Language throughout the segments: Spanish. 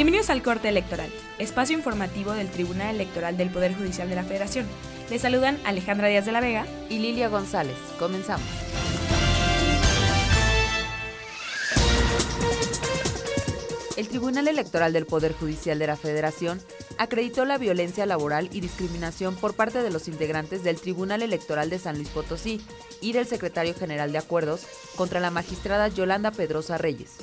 Bienvenidos al Corte Electoral, espacio informativo del Tribunal Electoral del Poder Judicial de la Federación. Les saludan Alejandra Díaz de la Vega y Lilia González. Comenzamos. El Tribunal Electoral del Poder Judicial de la Federación acreditó la violencia laboral y discriminación por parte de los integrantes del Tribunal Electoral de San Luis Potosí y del Secretario General de Acuerdos contra la magistrada Yolanda Pedrosa Reyes.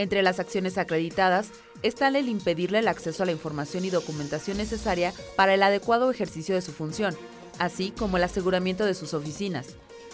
Entre las acciones acreditadas está el impedirle el acceso a la información y documentación necesaria para el adecuado ejercicio de su función, así como el aseguramiento de sus oficinas,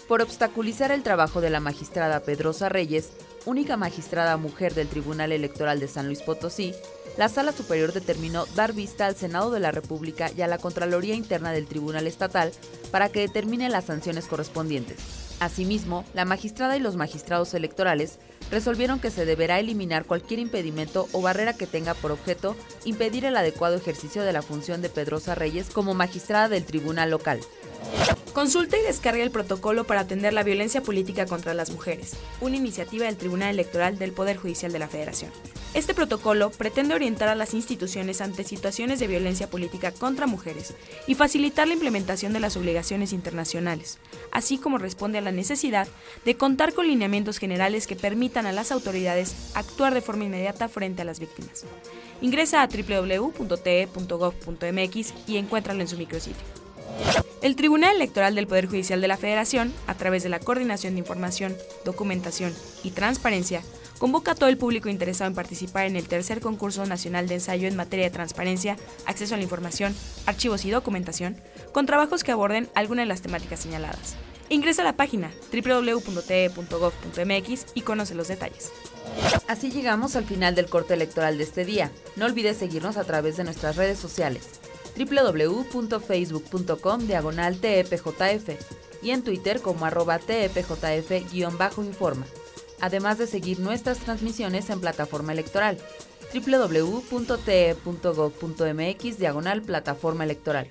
por obstaculizar el trabajo de la magistrada Pedrosa Reyes, única magistrada mujer del Tribunal Electoral de San Luis Potosí, la Sala Superior determinó dar vista al Senado de la República y a la Contraloría Interna del Tribunal Estatal para que determine las sanciones correspondientes. Asimismo, la magistrada y los magistrados electorales resolvieron que se deberá eliminar cualquier impedimento o barrera que tenga por objeto impedir el adecuado ejercicio de la función de Pedrosa Reyes como magistrada del tribunal local. Consulta y descarga el protocolo para atender la violencia política contra las mujeres, una iniciativa del Tribunal Electoral del Poder Judicial de la Federación. Este protocolo pretende orientar a las instituciones ante situaciones de violencia política contra mujeres y facilitar la implementación de las obligaciones internacionales, así como responde a la necesidad de contar con lineamientos generales que permitan a las autoridades actuar de forma inmediata frente a las víctimas. Ingresa a www.te.gov.mx y encuéntralo en su micrositio. El Tribunal Electoral del Poder Judicial de la Federación, a través de la Coordinación de Información, Documentación y Transparencia, convoca a todo el público interesado en participar en el tercer concurso nacional de ensayo en materia de transparencia, acceso a la información, archivos y documentación, con trabajos que aborden alguna de las temáticas señaladas. Ingresa a la página www.te.gov.mx y conoce los detalles. Así llegamos al final del corte electoral de este día. No olvides seguirnos a través de nuestras redes sociales www.facebook.com diagonal TEPJF y en Twitter como arroba TEPJF-informa, además de seguir nuestras transmisiones en plataforma electoral www.te.gov.mx diagonal plataforma electoral.